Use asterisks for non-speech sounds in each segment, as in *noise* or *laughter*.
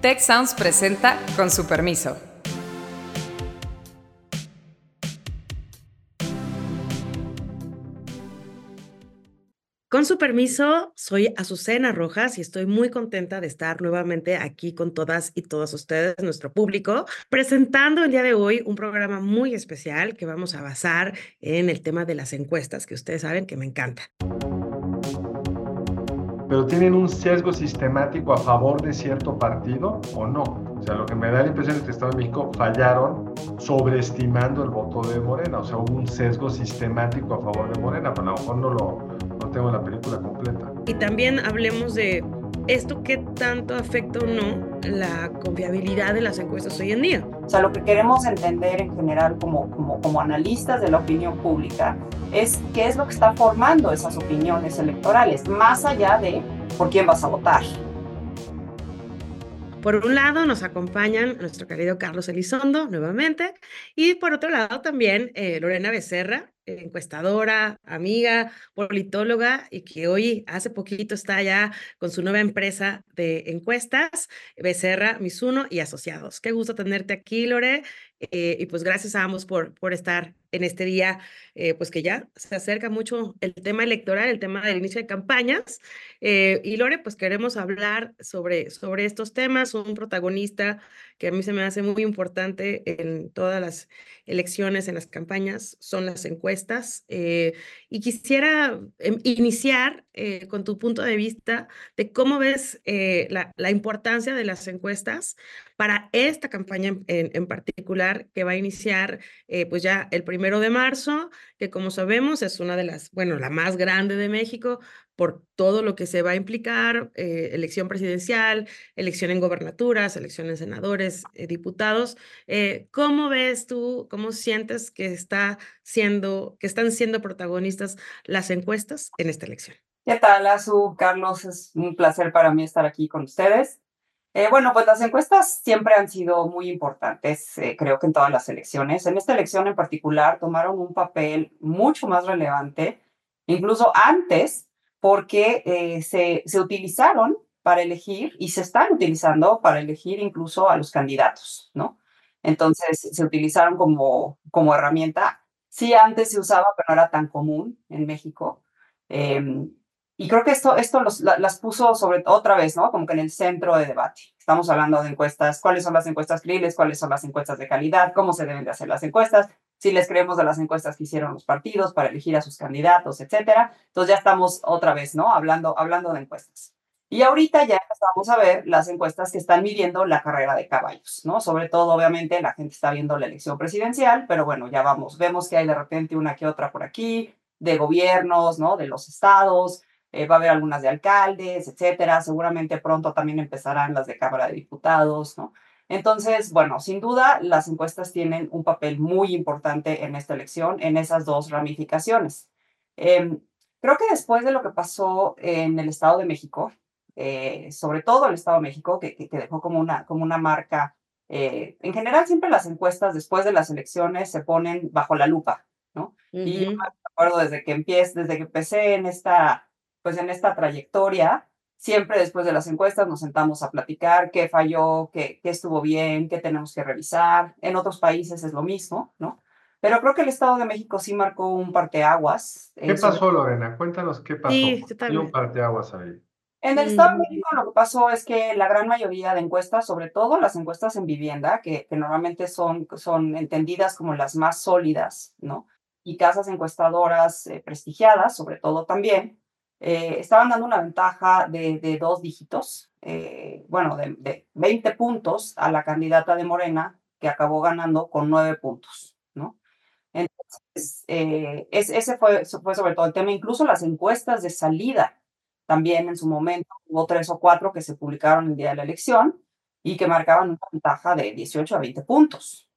Tech Sounds presenta con su permiso. Con su permiso, soy Azucena Rojas y estoy muy contenta de estar nuevamente aquí con todas y todos ustedes, nuestro público, presentando el día de hoy un programa muy especial que vamos a basar en el tema de las encuestas, que ustedes saben que me encanta. ¿Pero tienen un sesgo sistemático a favor de cierto partido o no? O sea, lo que me da la impresión es que el Estado de México fallaron sobreestimando el voto de Morena. O sea, hubo un sesgo sistemático a favor de Morena, pero a lo mejor no lo, no tengo la película completa. Y también hablemos de esto qué tanto afecta o no la confiabilidad de las encuestas hoy en día. O sea, lo que queremos entender en general como, como, como analistas de la opinión pública es qué es lo que está formando esas opiniones electorales, más allá de por quién vas a votar. Por un lado nos acompañan nuestro querido Carlos Elizondo nuevamente y por otro lado también eh, Lorena Becerra, encuestadora, amiga, politóloga y que hoy hace poquito está ya con su nueva empresa de encuestas, Becerra, Misuno y Asociados. Qué gusto tenerte aquí, Lore. Eh, y pues gracias a ambos por, por estar en este día, eh, pues que ya se acerca mucho el tema electoral, el tema del inicio de campañas. Eh, y Lore, pues queremos hablar sobre, sobre estos temas, un protagonista que a mí se me hace muy importante en todas las elecciones, en las campañas, son las encuestas. y quisiera em, iniciar con tu punto de vista de cómo ves la, la, importancia de las encuestas para esta campaña en, en particular que va a iniciar pues ya el primero de marzo, que como sabemos es una de las, bueno, la más grande de México por todo lo que se va a implicar, eh, elección presidencial, elección en gobernaturas, elección en senadores, eh, diputados. Eh, ¿Cómo ves tú, cómo sientes que, está siendo, que están siendo protagonistas las encuestas en esta elección? ¿Qué tal, Azu? Carlos, es un placer para mí estar aquí con ustedes. Eh, bueno, pues las encuestas siempre han sido muy importantes, eh, creo que en todas las elecciones. En esta elección en particular tomaron un papel mucho más relevante, incluso antes, porque eh, se, se utilizaron para elegir y se están utilizando para elegir incluso a los candidatos, ¿no? Entonces se utilizaron como, como herramienta. Sí, antes se usaba, pero no era tan común en México. Em, y creo que esto, esto los, las puso sobre otra vez, ¿no? Como que en el centro de debate. Estamos hablando de encuestas, cuáles son las encuestas creíbles, cuáles son las encuestas de calidad, cómo se deben de hacer las encuestas, si les creemos de las encuestas que hicieron los partidos para elegir a sus candidatos, etcétera. Entonces ya estamos otra vez, ¿no? Hablando, hablando de encuestas. Y ahorita ya empezamos a ver las encuestas que están midiendo la carrera de caballos, ¿no? Sobre todo, obviamente, la gente está viendo la elección presidencial, pero bueno, ya vamos, vemos que hay de repente una que otra por aquí, de gobiernos, ¿no? De los estados, eh, va a haber algunas de alcaldes, etcétera. Seguramente pronto también empezarán las de Cámara de Diputados, ¿no? Entonces, bueno, sin duda, las encuestas tienen un papel muy importante en esta elección, en esas dos ramificaciones. Em, creo que después de lo que pasó en el Estado de México, eh, sobre todo el Estado de México, que, que, dejó como una, como una marca, eh, en general siempre las encuestas después de las elecciones se ponen bajo la lupa, ¿no? Y yo me acuerdo desde que empecé, desde que empecé en esta pues en esta trayectoria, siempre después de las encuestas nos sentamos a platicar qué falló, qué, qué estuvo bien, qué tenemos que revisar. En otros países es lo mismo, ¿no? Pero creo que el Estado de México sí marcó un parteaguas. ¿Qué pasó, Lorena? Cuéntanos qué pasó. Sí, ¿Qué un parteaguas ahí? En el Estado de México lo que pasó es que la gran mayoría de encuestas, sobre todo las encuestas en vivienda, que, que normalmente son, son entendidas como las más sólidas, ¿no? Y casas encuestadoras eh, prestigiadas, sobre todo también, eh, estaban dando una ventaja de, de dos dígitos, eh, bueno, de, de, 20 puntos a la candidata de Morena, que acabó ganando con 9 puntos, ¿no? Entonces, eh, ese fue, fue sobre todo el tema, incluso las encuestas de salida, también en su momento hubo tres o cuatro que se publicaron el día de la elección y que marcaban una ventaja de 18 a 20 puntos.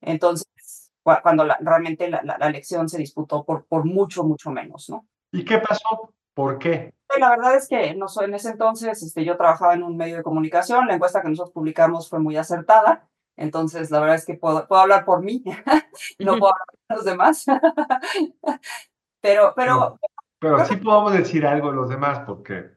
Entonces, cuando la, realmente la, la, la, elección se disputó por, por mucho, mucho menos, ¿no? ¿Y qué pasó? ¿Por qué? La verdad es que no, en ese entonces este, yo trabajaba en un medio de comunicación, la encuesta que nosotros publicamos fue muy acertada, entonces la verdad es que puedo, puedo hablar por mí, *laughs* no puedo hablar por los demás. *laughs* pero, pero... pero sí podemos decir algo de los demás, porque,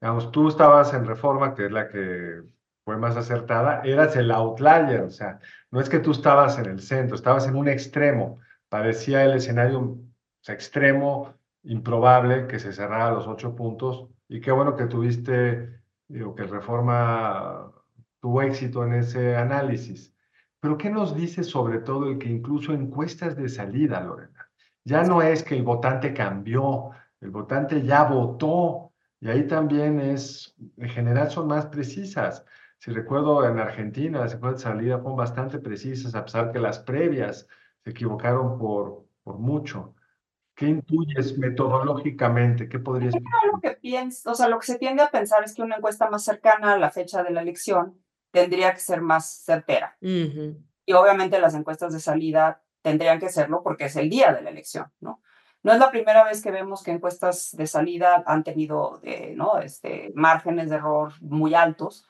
digamos, tú estabas en Reforma, que es la que fue más acertada, eras el outlier, o sea, no es que tú estabas en el centro, estabas en un extremo, parecía el escenario extremo, improbable, que se cerrara los ocho puntos, y qué bueno que tuviste, digo, que Reforma tuvo éxito en ese análisis. Pero ¿qué nos dice sobre todo el que incluso encuestas de salida, Lorena? Ya no es que el votante cambió, el votante ya votó, y ahí también es, en general son más precisas. Si recuerdo en Argentina, las encuestas de salida fueron bastante precisas, a pesar que las previas se equivocaron por, por mucho. ¿Qué intuyes metodológicamente? ¿Qué podrías pensar? Lo que pienso, o sea, lo que se tiende a pensar es que una encuesta más cercana a la fecha de la elección tendría que ser más certera. Y obviamente las encuestas de salida tendrían que serlo porque es el día de la elección, ¿no? No es la primera vez que vemos que encuestas de salida han tenido eh, ¿no? este, márgenes de error muy altos,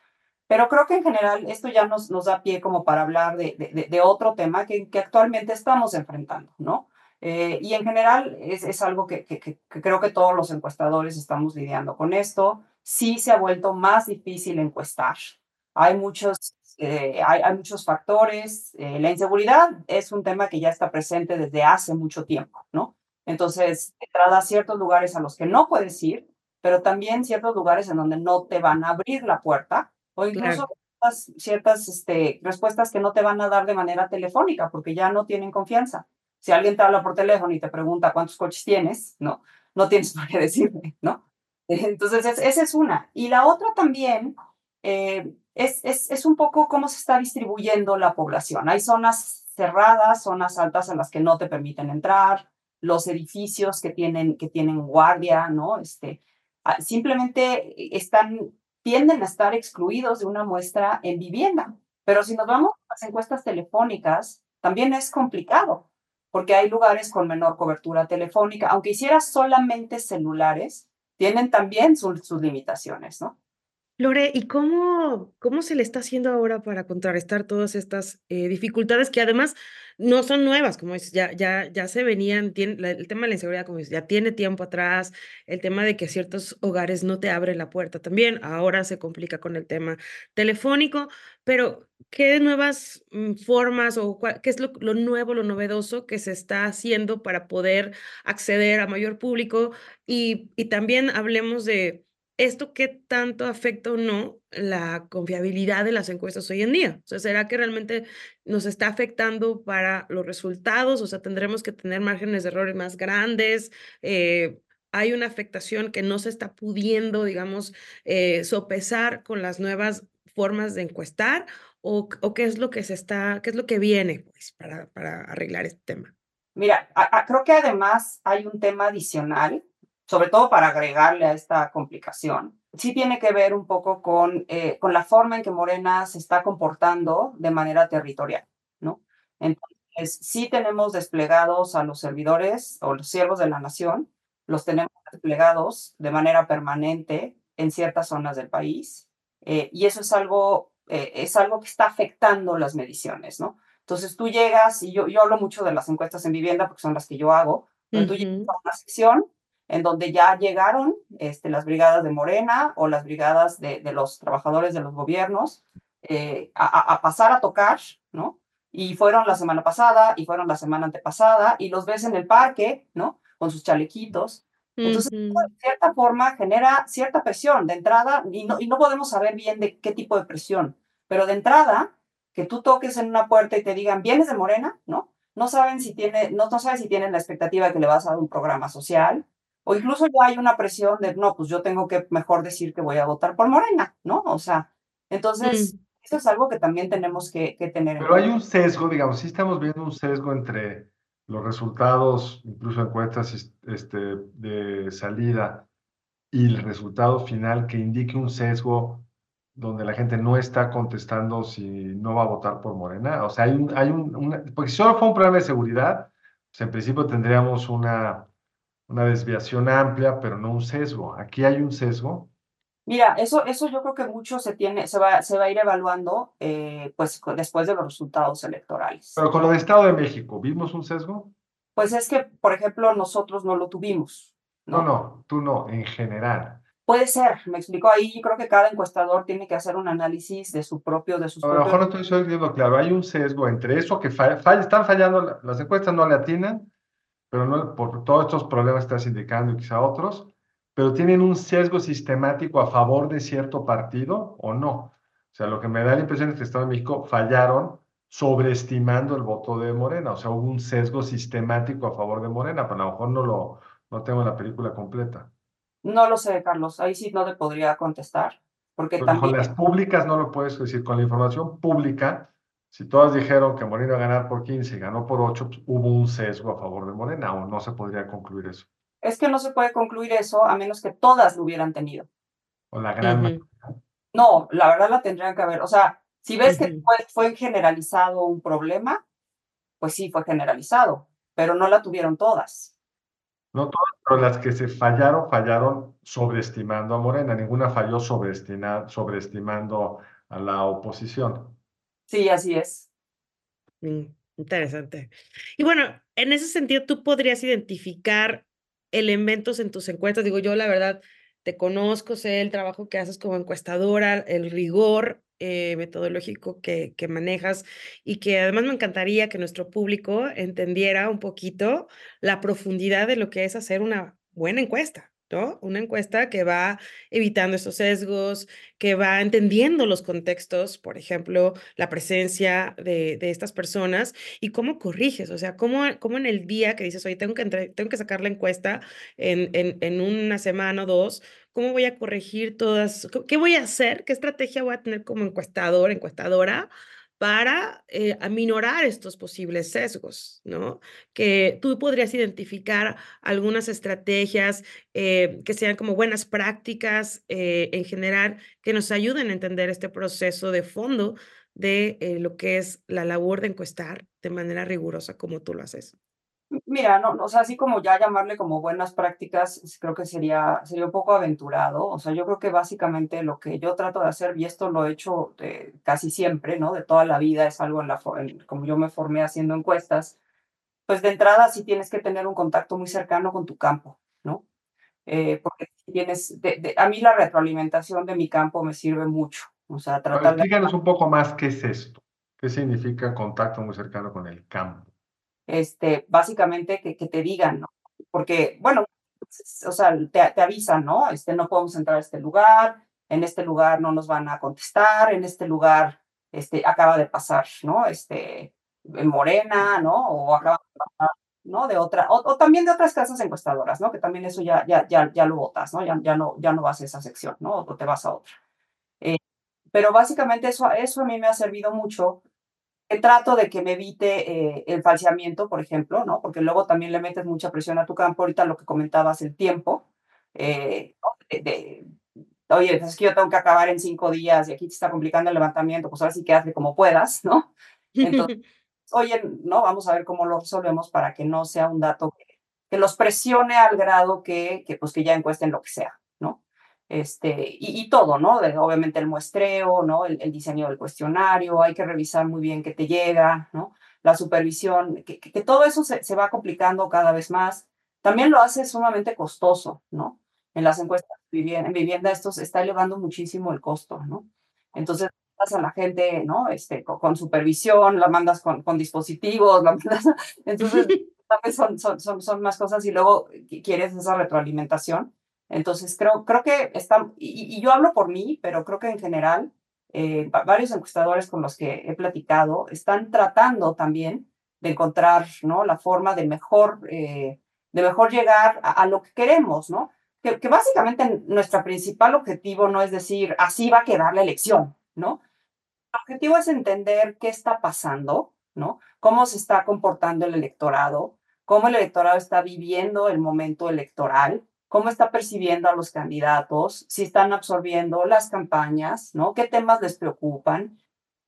pero creo que en general esto ya nos, nos da pie como para hablar de, de, de otro tema que, que, actualmente estamos enfrentando, ¿no? Eh, y en general es, es algo que, que, que, creo que todos los encuestadores estamos lidiando con esto. Sí se ha vuelto más difícil encuestar. Hay muchos, eh, hay, hay, muchos factores. la inseguridad es un tema que ya está presente desde hace mucho tiempo, ¿no? Entonces, entrada a ciertos lugares a los que no puedes ir, pero también ciertos lugares en donde no te van a abrir la puerta o incluso ciertas, este, respuestas que no te van a dar de manera telefónica porque ya no tienen confianza. Si alguien te habla por teléfono y te pregunta cuántos coches tienes, no, no tienes *laughs* por qué decirme, ¿no? Entonces, esa es una. Y la otra también eh, es, es, es un poco cómo se está distribuyendo la población. Hay zonas cerradas, zonas altas en las que no te permiten entrar, los edificios que tienen, que tienen guardia, ¿no? Este, ah, simplemente están, tienden a estar excluidos de una muestra en vivienda. Pero si nos vamos a las encuestas telefónicas, también es complicado, porque hay lugares con menor cobertura telefónica, aunque hicieras solamente celulares, tienen también sus limitaciones, ¿no? Lore, ¿y cómo, cómo se le está haciendo ahora para contrarrestar todas estas eh, dificultades que además no son nuevas, como dices, ya, ya, ya se venían, el tema de la inseguridad, como dices, ya tiene tiempo atrás, el tema de que ciertos hogares no te abren la puerta también, ahora se complica con el tema telefónico, pero ¿qué nuevas mm, formas o qué es lo, lo nuevo, lo novedoso que se está haciendo para poder acceder a mayor público? Y, y también hablemos de ¿esto qué tanto afecta o no la confiabilidad de las encuestas hoy en día? O sea, ¿será que realmente nos está afectando para los resultados? O sea, tendremos que tener márgenes de errores más grandes. Eh, hay una afectación que no se está pudiendo, digamos, eh, sopesar con las nuevas formas de encuestar o, qué es lo que se está, qué es lo que viene pues, para arreglar este tema. Mira, creo que además hay un tema adicional sobre todo para agregarle a esta complicación, sí tiene que ver un poco con, eh, con la forma en que Morena se está comportando de manera territorial, ¿no? Entonces, sí tenemos desplegados a los servidores o los siervos de la nación, los tenemos desplegados de manera permanente en ciertas zonas del país, eh, y eso es algo, eh, es algo que está afectando las mediciones, ¿no? Entonces tú llegas, y yo, yo hablo mucho de las encuestas en vivienda porque son las que yo hago, pero tú llegas a una sección en donde ya llegaron este, las brigadas de Morena o las brigadas de, de los trabajadores de los gobiernos eh, a, a, pasar a tocar, ¿no? Y fueron la semana pasada y fueron la semana antepasada y los ves en el parque, ¿no? Con sus chalequitos. Entonces, de cierta forma, genera cierta presión de entrada y no, y no podemos saber bien de qué tipo de presión, pero de entrada, que tú toques en una puerta y te digan, ¿vienes de Morena? ¿No? No saben si tiene, no, no sabes si tienen la expectativa de que le vas a dar un programa social, o incluso ya hay una presión de, no, pues yo tengo que mejor decir que voy a votar por Morena, ¿no? O sea, entonces, mm. eso es algo que también tenemos que, que tener. Pero hay un sesgo, digamos, sí estamos viendo un sesgo entre los resultados, incluso encuestas este, de salida y el resultado final que indique un sesgo donde la gente no está contestando si no va a votar por Morena. O sea, hay un, hay un, una, porque si solo fue un problema de seguridad, pues en principio tendríamos una una desviación amplia, pero no un sesgo. Aquí hay un sesgo. Mira, eso, eso yo creo que mucho se tiene, se va, se va a ir evaluando eh, pues después de los resultados electorales. Pero con lo de Estado de México, ¿vimos un sesgo? Pues es que, por ejemplo, nosotros no lo tuvimos. No, no, no tú no, en general. Puede ser, me explico ahí, creo que cada encuestador tiene que hacer un análisis de su propio, de sus A lo mejor no estoy diciendo claro, hay un sesgo entre eso que falla, están fallando, las encuestas no le atinan, pero no, por todos estos problemas que estás indicando y quizá otros, pero tienen un sesgo sistemático a favor de cierto partido o no. O sea, lo que me da la impresión es que Estado de México fallaron sobreestimando el voto de Morena, o sea, hubo un sesgo sistemático a favor de Morena, pero a lo mejor no lo no tengo la película completa. No lo sé, Carlos. Ahí sí no te podría contestar. Porque también... Con las públicas no lo puedes decir. Con la información pública, si todas dijeron que Morena iba a ganar por 15 y ganó por 8, pues, hubo un sesgo a favor de Morena o no se podría concluir eso. Es que no se puede concluir eso a menos que todas lo hubieran tenido. O la gran No, la verdad la tendrían que haber. O sea, si ves que fue, fue generalizado un problema, pues sí, fue generalizado, pero no la tuvieron todas. No todas, pero las que se fallaron, fallaron sobreestimando a Morena. Ninguna falló sobreestimando a la oposición. Sí, así es. Mm, interesante. Y bueno, en ese sentido, tú podrías identificar elementos en tus encuestas. Digo, yo la verdad te conozco, sé el trabajo que haces como encuestadora, el rigor eh, metodológico que, que manejas y que además me encantaría que nuestro público entendiera un poquito la profundidad de lo que es hacer una buena encuesta. ¿No? Una encuesta que va evitando esos sesgos, que va entendiendo los contextos, por ejemplo, la presencia de, de estas personas y cómo corriges, o sea, cómo, cómo en el día que dices, oye, tengo que, tengo que sacar la encuesta en, en, en una semana o dos, ¿cómo voy a corregir todas? ¿Qué voy a hacer? ¿Qué estrategia voy a tener como encuestador, encuestadora? Para eh, aminorar estos posibles sesgos, ¿no? Que tú podrías identificar algunas estrategias eh, que sean como buenas prácticas eh, en general que nos ayuden a entender este proceso de fondo de lo que es la labor de encuestar de manera rigurosa como tú lo haces. Mira, no, o sea, así como ya llamarle como buenas prácticas, creo que sería, sería un poco aventurado. O sea, yo creo que básicamente lo que yo trato de hacer, y esto lo he hecho casi siempre, ¿no? De toda la vida, es algo en la, como yo me formé haciendo encuestas, pues de entrada sí tienes que tener un contacto muy cercano con tu campo, ¿no? Eh, porque tienes, a mí la retroalimentación de mi campo me sirve mucho. O sea, tratar Explícanos un poco más qué es esto. ¿Qué significa contacto muy cercano con el campo? Este, básicamente que, te digan. Porque, bueno, o sea, te, avisan, ¿no? Este, no podemos entrar a este lugar, en este lugar no nos van a contestar, en este lugar, este, acaba de pasar, ¿no? Este, en Morena, ¿no? O acaba de pasar, ¿no? De otra, o, también de otras casas encuestadoras, ¿no? Que también eso ya, ya, ya, ya lo votas, ¿no? Ya, ya no, ya no vas a esa sección, ¿no? O te vas a otra. Eh, pero básicamente eso, eso a mí me ha servido mucho trato de que me evite eh, el falseamiento, por ejemplo, ¿no? Porque luego también le metes mucha presión a tu campo. Ahorita lo que comentabas, el tiempo. Eh, de, oye, pues es que yo tengo que acabar en cinco días y aquí te está complicando el levantamiento, pues ahora sí que hazle como puedas, ¿no? Entonces, *laughs* oye, no, vamos a ver cómo lo resolvemos para que no sea un dato que, que los presione al grado que, que, pues, que ya encuesten lo que sea. Este, y, todo, ¿no? obviamente el muestreo, ¿no? El, diseño del cuestionario, hay que revisar muy bien qué te llega, ¿no? La supervisión, que, que, todo eso se, se, va complicando cada vez más. También lo hace sumamente costoso, ¿no? En las encuestas en vivienda esto se está elevando muchísimo el costo, ¿no? Entonces, a la gente, ¿no? Este, con, supervisión, la mandas con, con dispositivos, la *laughs* mandas, entonces *laughs* son, son, son, son más cosas y luego quieres esa retroalimentación entonces, creo, creo que está, y, yo hablo por mí, pero creo que en general, eh, varios encuestadores con los que he platicado están tratando también de encontrar ¿no? la forma de mejor, eh, de mejor llegar a, lo que queremos, ¿no? Que, básicamente nuestro principal objetivo no es decir, así va a quedar la elección, ¿no? El objetivo es entender qué está pasando, ¿no? Cómo se está comportando el electorado, cómo el electorado está viviendo el momento electoral, cómo está percibiendo a los candidatos, si están absorbiendo las campañas, ¿no? ¿Qué temas les preocupan?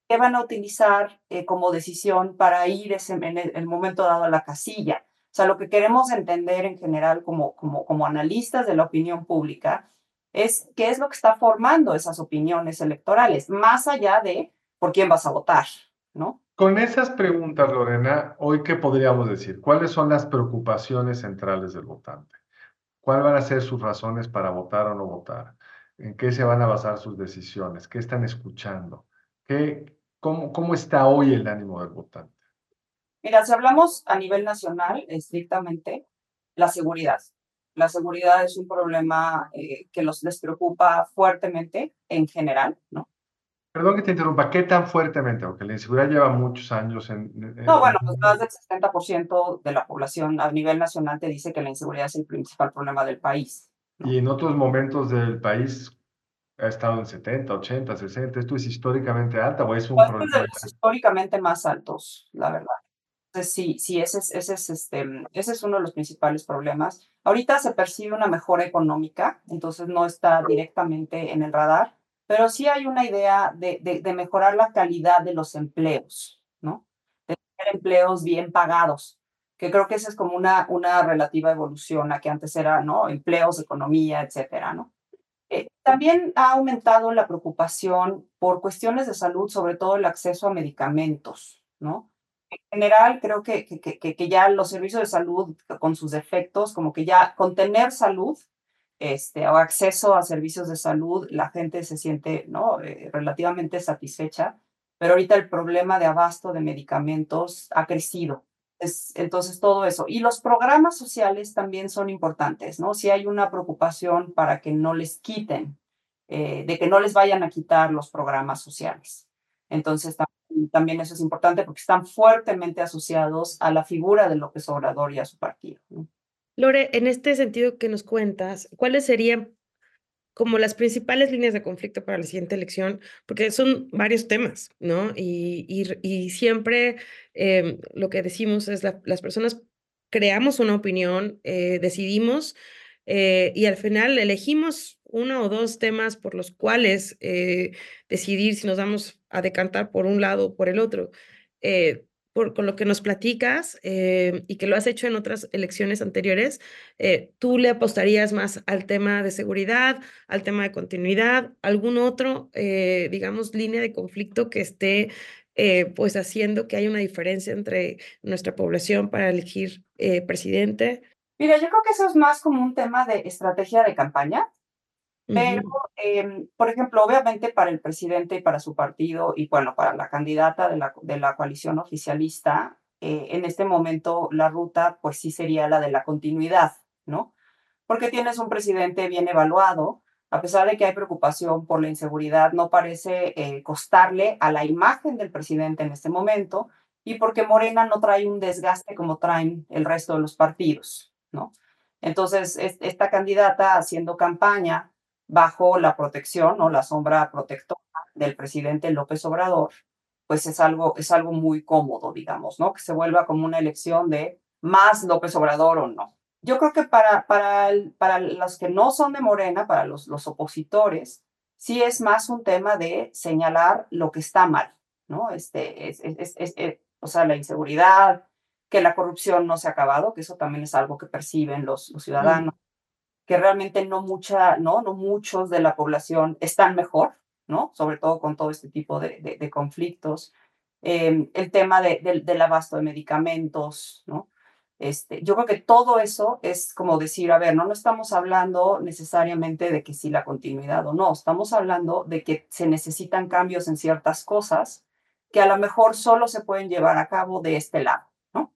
¿Qué van a utilizar eh, como decisión para ir en el, momento dado a la casilla? O sea, lo que queremos entender en general como, como, como analistas de la opinión pública es qué es lo que está formando esas opiniones electorales, más allá de por quién vas a votar, ¿no? Con esas preguntas, Lorena, hoy qué podríamos decir? ¿Cuáles son las preocupaciones centrales del votante? ¿Cuáles van a ser sus razones para votar o no votar? ¿En qué se van a basar sus decisiones? ¿Qué están escuchando? ¿Qué, cómo, ¿Cómo está hoy el ánimo del votante? Mira, si hablamos a nivel nacional, estrictamente, la seguridad. La seguridad es un problema eh, que los, les preocupa fuertemente en general, ¿no? Perdón que te interrumpa, ¿qué tan fuertemente? Porque la inseguridad lleva muchos años en... no, bueno, pues más del 60% de la población a nivel nacional te dice que la inseguridad es el principal problema del país. Y en otros momentos del país ha estado en 70, 80, 60. ¿Esto es históricamente alta o es un problema? Es históricamente más altos, la verdad. Entonces, sí, sí, ese es, ese, es, este, ese es uno de los principales problemas. Ahorita se percibe una mejora económica, entonces no está directamente en el radar, pero sí hay una idea de, de, mejorar la calidad de los empleos, ¿no? De tener empleos bien pagados, que creo que esa es como una, una relativa evolución a que antes era, ¿no? Empleos, economía, etcétera, ¿no? Eh, también ha aumentado la preocupación por cuestiones de salud, sobre todo el acceso a medicamentos, ¿no? En general, creo que, que, que, que ya los servicios de salud, con sus defectos, como que ya con tener salud, este, o acceso a servicios de salud, la gente se siente ¿no? Eh, relativamente satisfecha, pero ahorita el problema de abasto de medicamentos ha crecido. Es, entonces, todo eso. Y los programas sociales también son importantes, ¿no? Si hay una preocupación para que no les quiten, eh, de que no les vayan a quitar los programas sociales. Entonces, también eso es importante porque están fuertemente asociados a la figura de López Obrador y a su partido. ¿no? Lore, en este sentido que nos cuentas, ¿cuáles serían como las principales líneas de conflicto para la siguiente elección? Porque son varios temas, ¿no? Y, y, siempre em, lo que decimos es la, las personas creamos una opinión, eh, decidimos eh, y al final elegimos uno o dos temas por los cuales eh, decidir si nos vamos a decantar por un lado o por el otro con lo que nos platicas eh, y que lo has hecho en otras elecciones anteriores, eh, ¿tú le apostarías más al tema de seguridad, al tema de continuidad, algún otro, eh, digamos, línea de conflicto que esté pues haciendo que haya una diferencia entre nuestra población para elegir presidente? Mira, yo creo que eso es más como un tema de estrategia de campaña. Pero, eh, por ejemplo, obviamente para el presidente y para su partido y bueno, para la candidata de la, de la coalición oficialista, eh, en este momento la ruta pues sí sería la de la continuidad, ¿no? Porque tienes un presidente bien evaluado, a pesar de que hay preocupación por la inseguridad, no parece eh, costarle a la imagen del presidente en este momento y porque Morena no trae un desgaste como traen el resto de los partidos, ¿no? Entonces, esta candidata haciendo campaña bajo la protección o la sombra protectora del presidente López Obrador, pues es algo, es algo muy cómodo, digamos, ¿no? Que se vuelva como una elección de más López Obrador o no. Yo creo que para, para, para los que no son de Morena, para los, los opositores, sí es más un tema de señalar lo que está mal, ¿no? Este, es, es, es, eh, o sea, la inseguridad, que la corrupción no se ha acabado, que eso también es algo que perciben los, los ciudadanos que realmente no mucha, ¿no? No muchos de la población están mejor, ¿no? Sobre todo con todo este tipo de, de, conflictos. Em, el tema de, del abasto de medicamentos, ¿no? Este, yo creo que todo eso es como decir, a ver, no, no estamos hablando necesariamente de que sí la continuidad o no, estamos hablando de que se necesitan cambios en ciertas cosas que a lo mejor solo se pueden llevar a cabo de este lado, ¿no?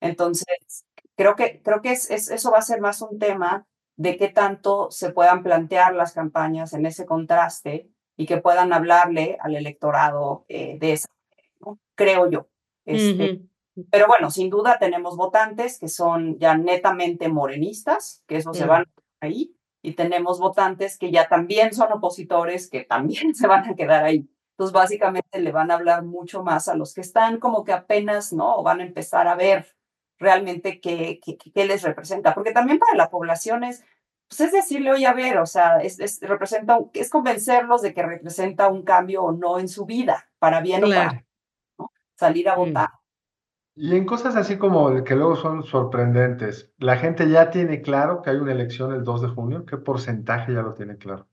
Entonces, creo que, creo que es, es, eso va a ser más un tema de qué tanto se puedan plantear las campañas en ese contraste y que puedan hablarle al electorado eh, de esa ¿no? creo yo. Este, Pero bueno, sin duda tenemos votantes que son ya netamente morenistas, que eso se van ahí, y tenemos votantes que ya también son opositores, que también *laughs* se van a quedar ahí. Entonces, básicamente le van a hablar mucho más a los que están como que apenas, ¿no? Van a empezar a ver realmente qué, qué, les representa, porque también para la población es, pues es decirle, oye, a ver, o sea, es, es, representa, es convencerlos de que representa un cambio o no en su vida, para bien o para ¿no? salir a mm. votar. Y en cosas así como que luego son sorprendentes, ¿la gente ya tiene claro que hay una elección el 2 de junio? ¿Qué porcentaje ya lo tiene claro?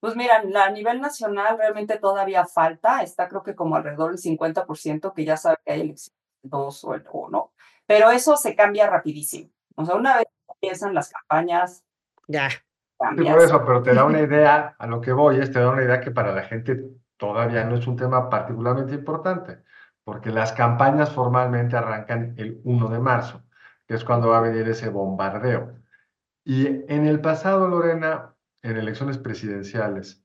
Pues mira, a nivel nacional realmente todavía falta, está creo que como alrededor del 50% que ya sabe que hay elección el 2 o el 1, pero eso se cambia rapidísimo. O sea, una vez empiezan las campañas. Ya. Sí, por eso, pero te da una idea, a lo que voy es, te da una idea que para la gente todavía no es un tema particularmente importante, porque las campañas formalmente arrancan el 1 de marzo, que es cuando va a venir ese bombardeo. Y en el pasado, Lorena, en elecciones presidenciales,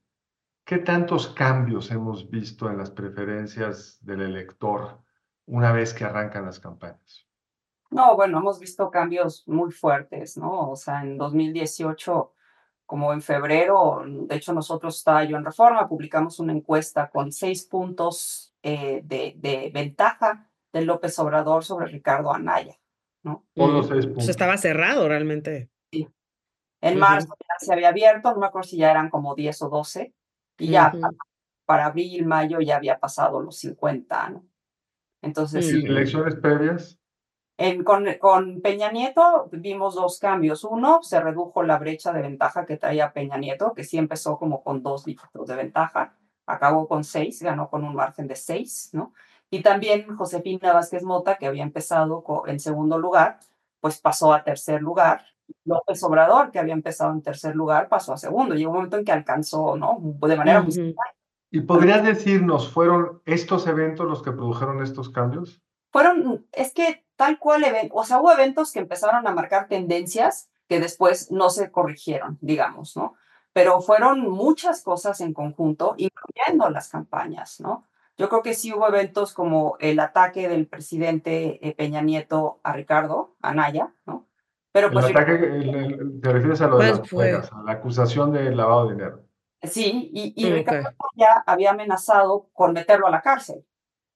¿qué tantos cambios hemos visto en las preferencias del elector una vez que arrancan las campañas? No, bueno, hemos visto cambios muy fuertes, ¿no? O sea, en 2018, como en febrero, de hecho nosotros estaba yo en Reforma, publicamos una encuesta con seis puntos eh, de, de, ventaja de López Obrador sobre Ricardo Anaya, ¿no? Por los seis puntos. Pues estaba cerrado realmente. Sí. En marzo ya se había abierto, no me acuerdo si ya eran como 10 o 12, y ya para, para, abril, mayo ya había pasado los 50, ¿no? Entonces, sí. ¿Elecciones previas? En, con, con, Peña Nieto vimos dos cambios. Uno, se redujo la brecha de ventaja que traía Peña Nieto, que sí empezó como con dos dígitos de ventaja, acabó con seis, ganó con un margen de seis, ¿no? Y también Josefina Vázquez Mota, que había empezado en segundo lugar, pues pasó a tercer lugar. López Obrador, que había empezado en tercer lugar, pasó a segundo. Llegó un momento en que alcanzó, ¿no? De manera Ujú. muy ¿Y podrías decirnos, fueron estos eventos los que produjeron estos cambios? fueron, es que tal cual, o sea, hubo eventos que empezaron a marcar tendencias que después no se corrigieron, digamos, ¿no? Pero fueron muchas cosas en conjunto, incluyendo las campañas, ¿no? Yo creo que sí hubo eventos como el ataque del presidente eh, Peña Nieto a Ricardo Anaya, ¿no? Pero El pues ataque, el- el- te refieres a lo de ¿Cuál las fue? a la acusación de lavado de dinero. sí, y. Ricardo Anaya había amenazado con meterlo a la cárcel.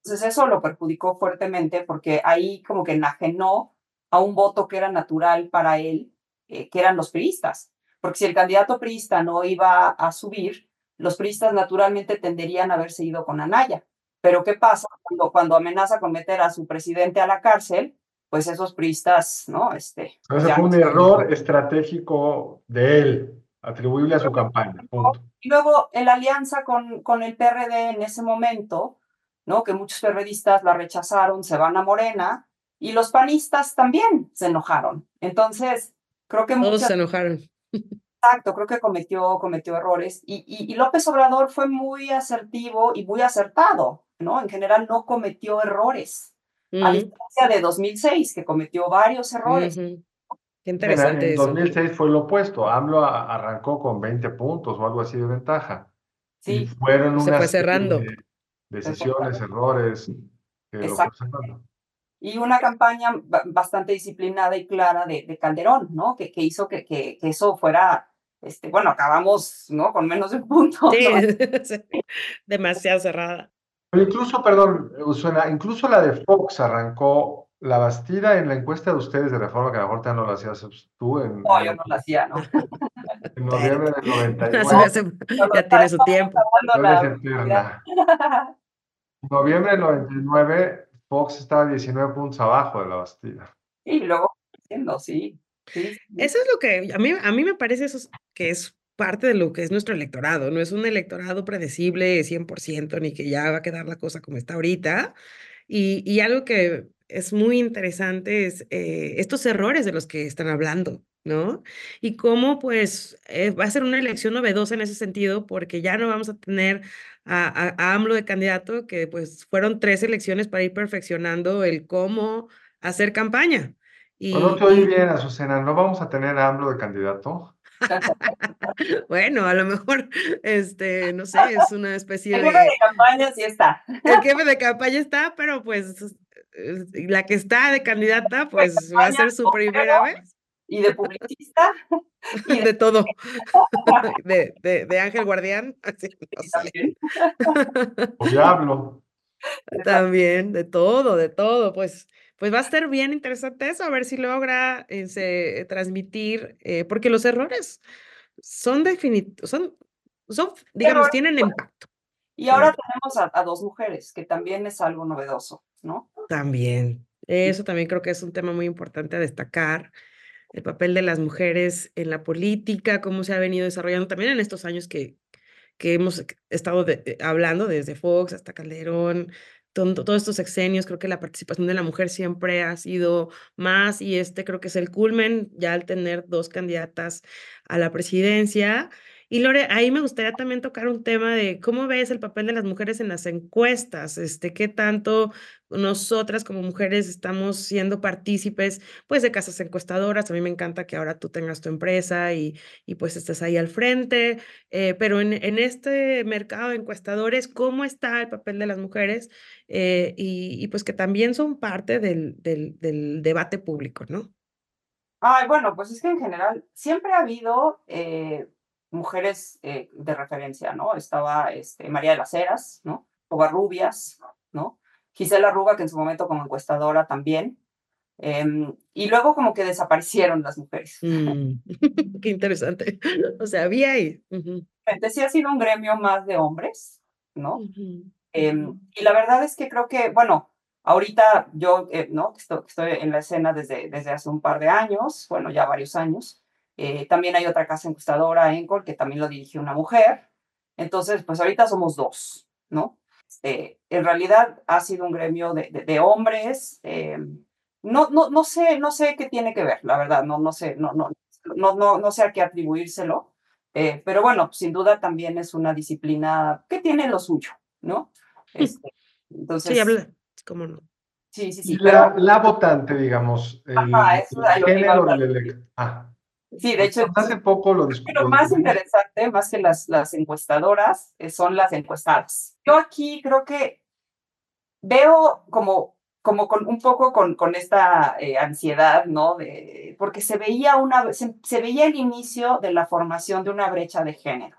Entonces eso lo perjudicó fuertemente porque ahí como que enajenó a un voto que era natural para él, eh, que eran los priistas. Porque si el candidato priista no iba a subir, los priistas naturalmente tenderían a haberse ido con Anaya. Pero ¿qué pasa cuando, cuando amenaza con meter a su presidente a la cárcel? Pues esos priistas, ¿no? Este, ya fue un no- error estratégico de él, atribuible a su campaña. Punto. Y luego la alianza con, con el PRD en ese momento, ¿no? Que muchos periodistas la rechazaron, se van a Morena, y los panistas también se enojaron. Entonces, creo que Todos muchas, se enojaron. exacto, creo que cometió, cometió errores. Y, y, y López Obrador fue muy asertivo y muy acertado, ¿no? En general no cometió errores. A diferencia de 2006, que cometió varios errores. Qué interesante en eso. 2006 fue lo opuesto. AMLO arrancó con 20 puntos o algo así de ventaja. Y Sí, fueron Se fue cerrando. Decisiones, errores que lo y una campaña ba- bastante disciplinada y clara de, de Calderón, ¿no? Que, que hizo que, que, que eso fuera, este, bueno, acabamos, ¿no? Con menos de un punto. Sí, ¿no? *laughs* *laughs* sí, demasiado cerrada. Pero incluso, perdón, Usuna, incluso la de Fox arrancó la Bastida en la encuesta de ustedes de reforma, que a lo mejor ya no la hacías tú en, No, en- yo no lo hacía, ¿no? *laughs* en noviembre del Se me 99. hace- Solo ya tiene su tiempo. la eterna. En noviembre del 99, Fox estaba 19 puntos abajo de la Bastida. Y luego, haciendo, sí. sí, sí. Eso es lo que a mí, a mí me parece eso es- que es parte de lo que es nuestro electorado. No es un electorado predecible 100%, ni que ya va a quedar la cosa como está ahorita. Y, y algo que es muy interesante es eh, estos errores de los que están hablando, ¿no? Y cómo pues eh, va a ser una elección novedosa en ese sentido, porque ya no vamos a tener a, a- a AMLO de candidato, que pues fueron tres elecciones para ir perfeccionando el cómo hacer campaña. Y, No, te oí bien, Azucena. ¿No vamos a tener a AMLO de candidato? *laughs* Bueno, a lo mejor, este, no sé, es una especie El de... jefe de campaña sí está. El jefe de campaña está, pero pues la que está de candidata, pues va a ser su primera vez. Y de publicista. *laughs* Y de, De todo. *laughs* De, de, de Ángel Guardián. *laughs* así, no sé. también. O Diablo. También, de todo, de todo. Pues, pues va a ser bien interesante eso, a ver si logra eh, se- transmitir, eh, porque los errores son definitivos, son, son, digamos, errores, tienen pues. impacto. Y ahora tenemos a, a dos mujeres, que también es algo novedoso, ¿no? También. Eso también creo que es un tema muy importante a destacar. El papel de las mujeres en la política, cómo se ha venido desarrollando también en estos años que, que hemos estado eh, hablando, desde Fox hasta Calderón, todos estos sexenios, creo que la participación de la mujer siempre ha sido más y este creo que es el culmen ya al tener dos candidatas a la presidencia. Y Lore, ahí me gustaría también tocar un tema de cómo ves el papel de las mujeres en las encuestas, este, qué tanto nosotras como mujeres estamos siendo partícipes, pues, de casas encuestadoras. A mí me encanta que ahora tú tengas tu empresa y, y pues estés ahí al frente, eh, pero en, en, este mercado de encuestadores, ¿cómo está el papel de las mujeres? Eh, y, pues que también son parte del, del, del debate público, ¿no? Ay, bueno, pues es que en general siempre ha habido eh, mujeres eh, de referencia, ¿no? Estaba este, María de las Heras, ¿no? Rubias, ¿no? Gisela Ruba, que en su momento como encuestadora también. Eh, y luego como que desaparecieron las mujeres. Mm. *laughs* Qué interesante. O sea, había ahí. Uh -huh. Sí ha sido un gremio más de hombres, ¿no? Uh -huh. eh, y la verdad es que creo que, bueno, ahorita yo, eh, ¿no? Estoy, estoy en la escena desde, desde hace un par de años, bueno, ya varios años. Eh, también hay otra casa encuestadora, Encore, que también lo dirigió una mujer. Entonces, pues ahorita somos dos, ¿no? Eh, en realidad ha sido un gremio de, de, de hombres. Eh, no, no, no, sé, no sé qué tiene que ver, la verdad, no, no sé, no, no, no, no, no sé a qué atribuírselo. Eh, pero bueno, sin duda también es una disciplina que tiene lo suyo, ¿no? Este, entonces, sí, habla, ¿cómo no? Sí, sí, sí. La, pero, la votante, digamos, el, ajá, es el género elector. Ah. Sí, de hecho. Hace poco lo. Lo más interesante, más que las, las encuestadoras, eh, son las encuestadas. Yo aquí creo que veo como, como con un poco con, con esta eh, ansiedad, ¿no? De, porque se veía, una, se, se, veía el inicio de la formación de una brecha de género.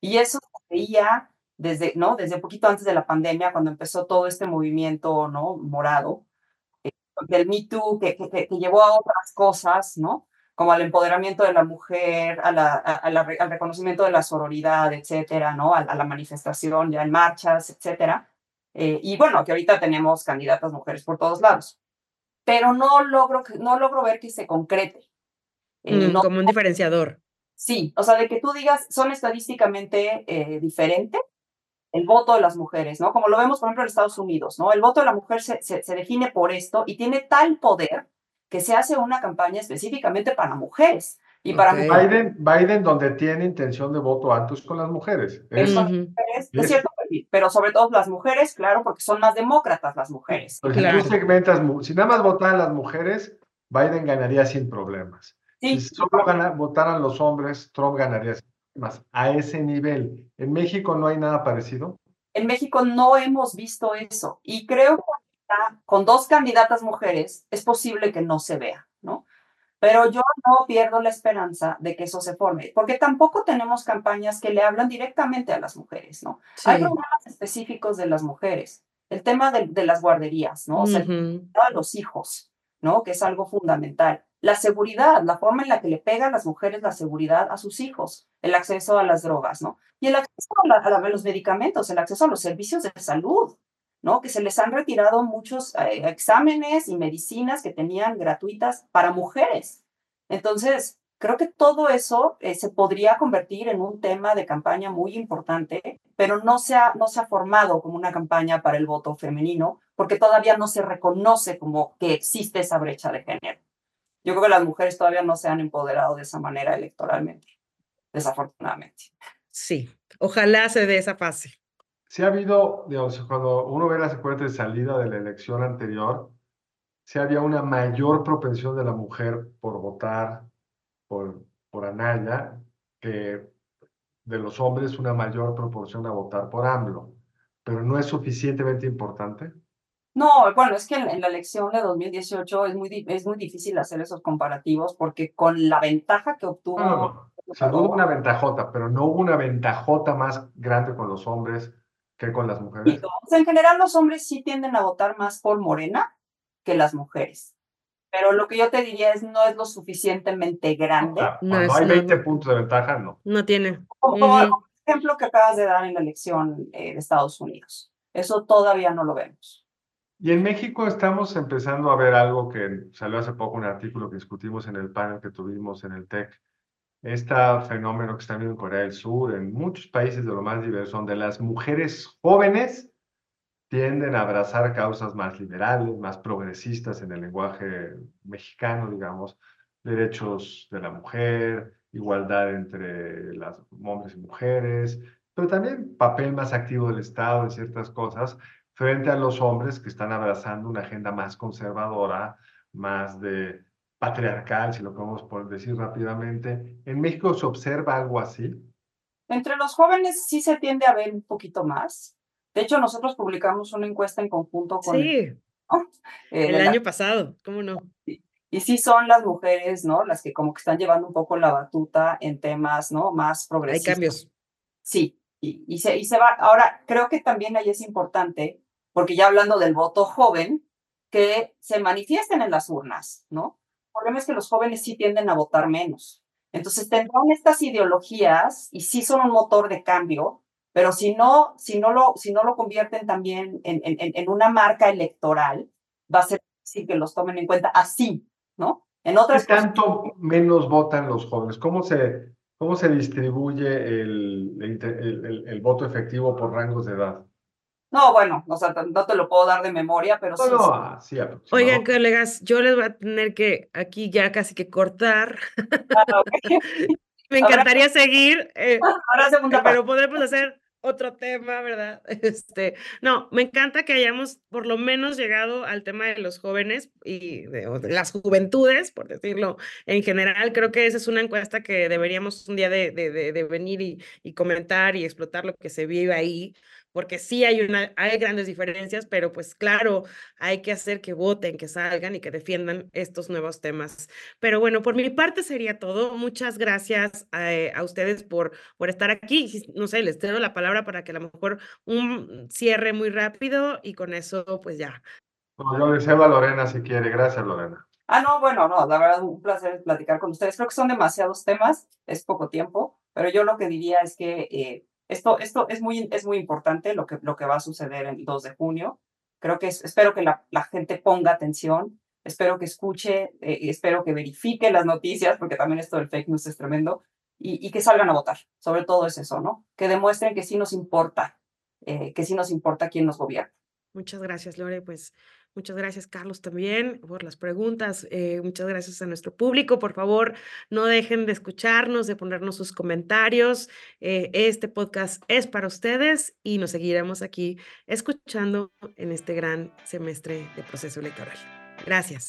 Y eso se veía desde, ¿no? Desde un poquito antes de la pandemia, cuando empezó todo este movimiento, ¿no? Morado, eh, del Me Too, que, que, que llevó a otras cosas, ¿no? Como al empoderamiento de la mujer, a la, a, la, al reconocimiento de la sororidad, etcétera, ¿no? A, a la manifestación ya en marchas, etcétera. Eh, y bueno, que ahorita tenemos candidatas mujeres por todos lados. Pero no logro, no logro ver que se concrete. Eh, mm, no, como un diferenciador. Sí, o sea, de que tú digas, son estadísticamente eh, diferentes el voto de las mujeres, ¿no? Como lo vemos, por ejemplo, en Estados Unidos, ¿no? El voto de la mujer se, se, se define por esto y tiene tal poder que se hace una campaña específicamente para mujeres. Y para okay. Biden, Biden, donde tiene intención de voto alto es con las mujeres. Es, uh -huh. mujeres, es cierto, pero sobre todo las mujeres, claro, porque son más demócratas las mujeres. Claro. si tú segmentas, si nada más votaran las mujeres, Biden ganaría sin problemas. Sí. Si solo gana, votaran los hombres, Trump ganaría sin problemas. A ese nivel. ¿En México no hay nada parecido? En México no hemos visto eso. Y creo que con dos candidatas mujeres, es posible que no se vea, ¿no? Pero yo no pierdo la esperanza de que eso se forme, porque tampoco tenemos campañas que le hablan directamente a las mujeres, ¿no? Sí. Hay programas específicos de las mujeres, el tema de, de las guarderías, ¿no? O sea, uh -huh. a los hijos, ¿no? Que es algo fundamental. La seguridad, la forma en la que le pegan las mujeres la seguridad a sus hijos, el acceso a las drogas, ¿no? Y el acceso a, la, a los medicamentos, el acceso a los servicios de salud, ¿no? Que se les han retirado muchos eh, exámenes y medicinas que tenían gratuitas para mujeres. Entonces, creo que todo eso eh, se podría convertir en un tema de campaña muy importante, pero no se, ha, no se ha formado como una campaña para el voto femenino, porque todavía no se reconoce como que existe esa brecha de género. Yo creo que las mujeres todavía no se han empoderado de esa manera electoralmente, desafortunadamente. Sí, ojalá se dé esa fase si ha habido, digamos, cuando uno ve la secuencia de salida de la elección anterior, si había una mayor propensión de la mujer por votar por, por Anaya que de los hombres una mayor proporción a votar por AMLO. Pero no es suficientemente importante. No, bueno, es que en, en la elección de 2018 es muy, es muy difícil hacer esos comparativos porque con la ventaja que obtuvo... No, no, no. O sea, no hubo una ventajota, pero no hubo una ventajota más grande con los hombres que con las mujeres. O sea, en general los hombres sí tienden a votar más por Morena que las mujeres. Pero lo que yo te diría es no es lo suficientemente grande. No, no, no hay 20 no. puntos de ventaja, no. No tiene. Como, como el ejemplo que acabas de dar en la elección eh, de Estados Unidos. Eso todavía no lo vemos. Y en México estamos empezando a ver algo que salió hace poco, un artículo que discutimos en el panel que tuvimos en el TEC, este fenómeno que está viendo en Corea del Sur, en muchos países de lo más diverso, donde las mujeres jóvenes tienden a abrazar causas más liberales, más progresistas en el lenguaje mexicano, digamos, derechos de la mujer, igualdad entre las hombres y mujeres, pero también papel más activo del Estado en ciertas cosas, frente a los hombres que están abrazando una agenda más conservadora, más de patriarcal, si lo podemos decir rápidamente. ¿En México se observa algo así? Entre los jóvenes sí se tiende a ver un poquito más. De hecho, nosotros publicamos una encuesta en conjunto con... Sí, *laughs* el año pasado, ¿cómo no? Y sí son las mujeres, ¿no? Las que como que están llevando un poco la batuta en temas, ¿no? Más progresistas. Hay cambios. Sí, y, y, se, y se va. Ahora, creo que también ahí es importante, porque ya hablando del voto joven, que se manifiesten en las urnas, ¿no? El problema es que los jóvenes sí tienden a votar menos. Entonces tendrán estas ideologías y sí son un motor de cambio, pero si no, si no, lo, si no lo convierten también en, en, en una marca electoral, va a ser difícil que los tomen en cuenta así, ¿no? En otras ¿Qué tanto menos votan los jóvenes? ¿Cómo se, cómo se distribuye el, el, el, voto efectivo por rangos de edad? No, bueno, o sea, no te lo puedo dar de memoria, pero sí. No, sí, Oigan, colegas, yo les voy a tener que aquí ya casi que cortar. Ah, *laughs* Me encantaría seguir, eh, Ahora segunda pero podemos hacer otro tema, ¿verdad? *laughs* Este, no, me encanta que hayamos por lo menos llegado al tema de los jóvenes y de, las juventudes, por decirlo en general. Creo que esa es una encuesta que deberíamos un día de, de, de venir y, y, comentar y explotar lo que se vive ahí, porque sí hay, una, hay grandes diferencias, pero pues claro, hay que hacer que voten, que salgan y que defiendan estos nuevos temas. Pero bueno, por mi parte sería todo. Muchas gracias a, eh, a ustedes por, por estar aquí. No sé, les cedo la palabra para que a lo mejor un cierre muy rápido y con eso pues ya. Bueno, yo deseo a Lorena si quiere. Gracias, Lorena. Ah, no, bueno, no, la verdad, un placer platicar con ustedes. Creo que son demasiados temas, es poco tiempo, pero yo lo que diría es que eh, esto, esto es, muy, es muy importante lo que, lo que va a suceder el 2 de junio. Creo que espero que la, la, gente ponga atención, espero que escuche, eh, espero que verifique las noticias, porque también esto del fake news es tremendo, y, y, que salgan a votar. Sobre todo es eso, ¿no? Que demuestren que sí nos importa, eh, que sí nos importa quién nos gobierna. Muchas gracias, Lore. Pues Muchas gracias, Carlos, también por las preguntas. Eh, muchas gracias a nuestro público. Por favor, no dejen de escucharnos, de ponernos sus comentarios. Eh, este podcast es para ustedes y nos seguiremos aquí escuchando en este gran semestre de proceso electoral. Gracias.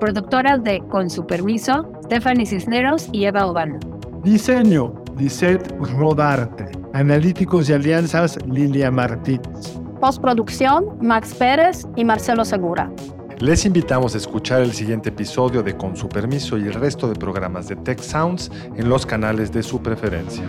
Productoras de Con su permiso, Stephanie Cisneros y Eva Obano. Diseño, Lisette Rodarte. Analíticos y alianzas, Lilia Martínez. Postproducción, Max Pérez y Marcelo Segura. Les invitamos a escuchar el siguiente episodio de Con su permiso y el resto de programas de Tech Sounds en los canales de su preferencia.